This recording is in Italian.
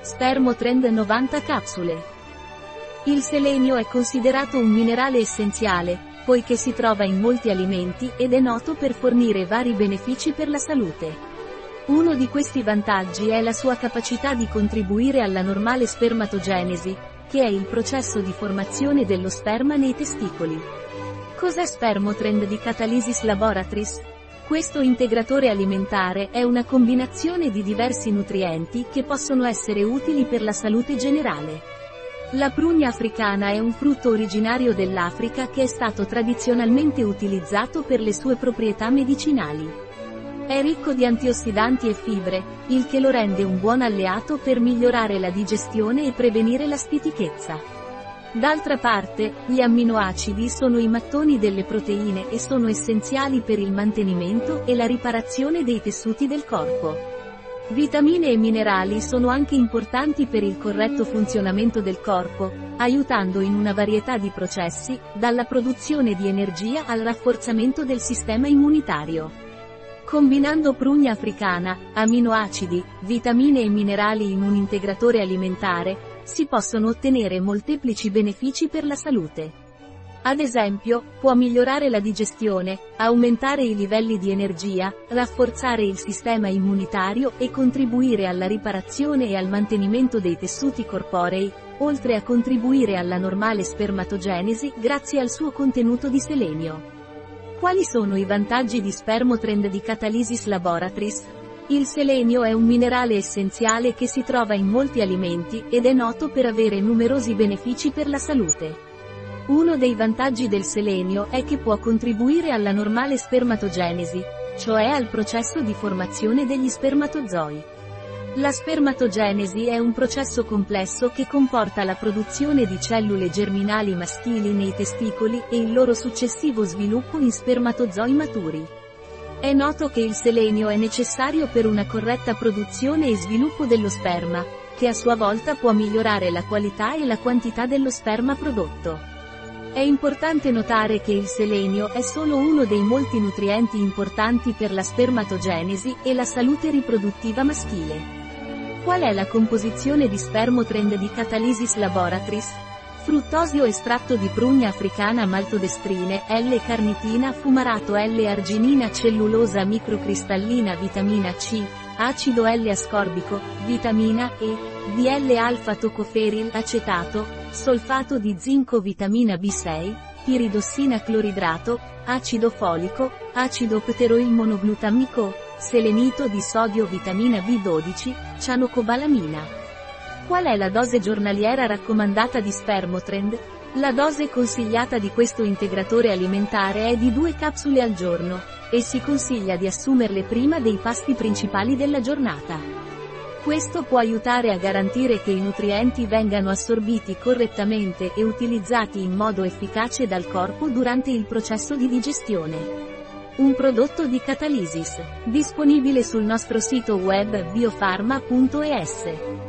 Spermotrend 90 capsule. Il selenio è considerato un minerale essenziale, poiché si trova in molti alimenti ed è noto per fornire vari benefici per la salute. Uno di questi vantaggi è la sua capacità di contribuire alla normale spermatogenesi, che è il processo di formazione dello sperma nei testicoli. Cos'è Spermotrend di Catalysis Laboratories? Questo integratore alimentare è una combinazione di diversi nutrienti che possono essere utili per la salute generale. La prugna africana è un frutto originario dell'Africa che è stato tradizionalmente utilizzato per le sue proprietà medicinali. È ricco di antiossidanti e fibre, il che lo rende un buon alleato per migliorare la digestione e prevenire la stitichezza. D'altra parte, gli amminoacidi sono i mattoni delle proteine e sono essenziali per il mantenimento e la riparazione dei tessuti del corpo. Vitamine e minerali sono anche importanti per il corretto funzionamento del corpo, aiutando in una varietà di processi, dalla produzione di energia al rafforzamento del sistema immunitario. Combinando prugna africana, amminoacidi, vitamine e minerali in un integratore alimentare, si possono ottenere molteplici benefici per la salute. Ad esempio, può migliorare la digestione, aumentare i livelli di energia, rafforzare il sistema immunitario e contribuire alla riparazione e al mantenimento dei tessuti corporei, oltre a contribuire alla normale spermatogenesi grazie al suo contenuto di selenio. Quali sono i vantaggi di Spermotrend di Catalysis Laboratories? Il selenio è un minerale essenziale che si trova in molti alimenti ed è noto per avere numerosi benefici per la salute. Uno dei vantaggi del selenio è che può contribuire alla normale spermatogenesi, cioè al processo di formazione degli spermatozoi. La spermatogenesi è un processo complesso che comporta la produzione di cellule germinali maschili nei testicoli e il loro successivo sviluppo in spermatozoi maturi. È noto che il selenio è necessario per una corretta produzione e sviluppo dello sperma, che a sua volta può migliorare la qualità e la quantità dello sperma prodotto. È importante notare che il selenio è solo uno dei molti nutrienti importanti per la spermatogenesi e la salute riproduttiva maschile. Qual è la composizione di Spermotrend di Catalysis Laboratories? Fruttosio estratto di prugna africana maltodestrine, L-carnitina fumarato L-arginina cellulosa microcristallina vitamina C, acido L-ascorbico, vitamina E, DL-alfa-tocoferil acetato, solfato di zinco vitamina B6, piridossina cloridrato, acido folico, acido pteroil monoglutamico, selenito di sodio vitamina B12, cianocobalamina. Qual è la dose giornaliera raccomandata di Spermotrend? La dose consigliata di questo integratore alimentare è di 2 capsule al giorno, e si consiglia di assumerle prima dei pasti principali della giornata. Questo può aiutare a garantire che i nutrienti vengano assorbiti correttamente e utilizzati in modo efficace dal corpo durante il processo di digestione. Un prodotto di Catalysis, disponibile sul nostro sito web biofarma.es.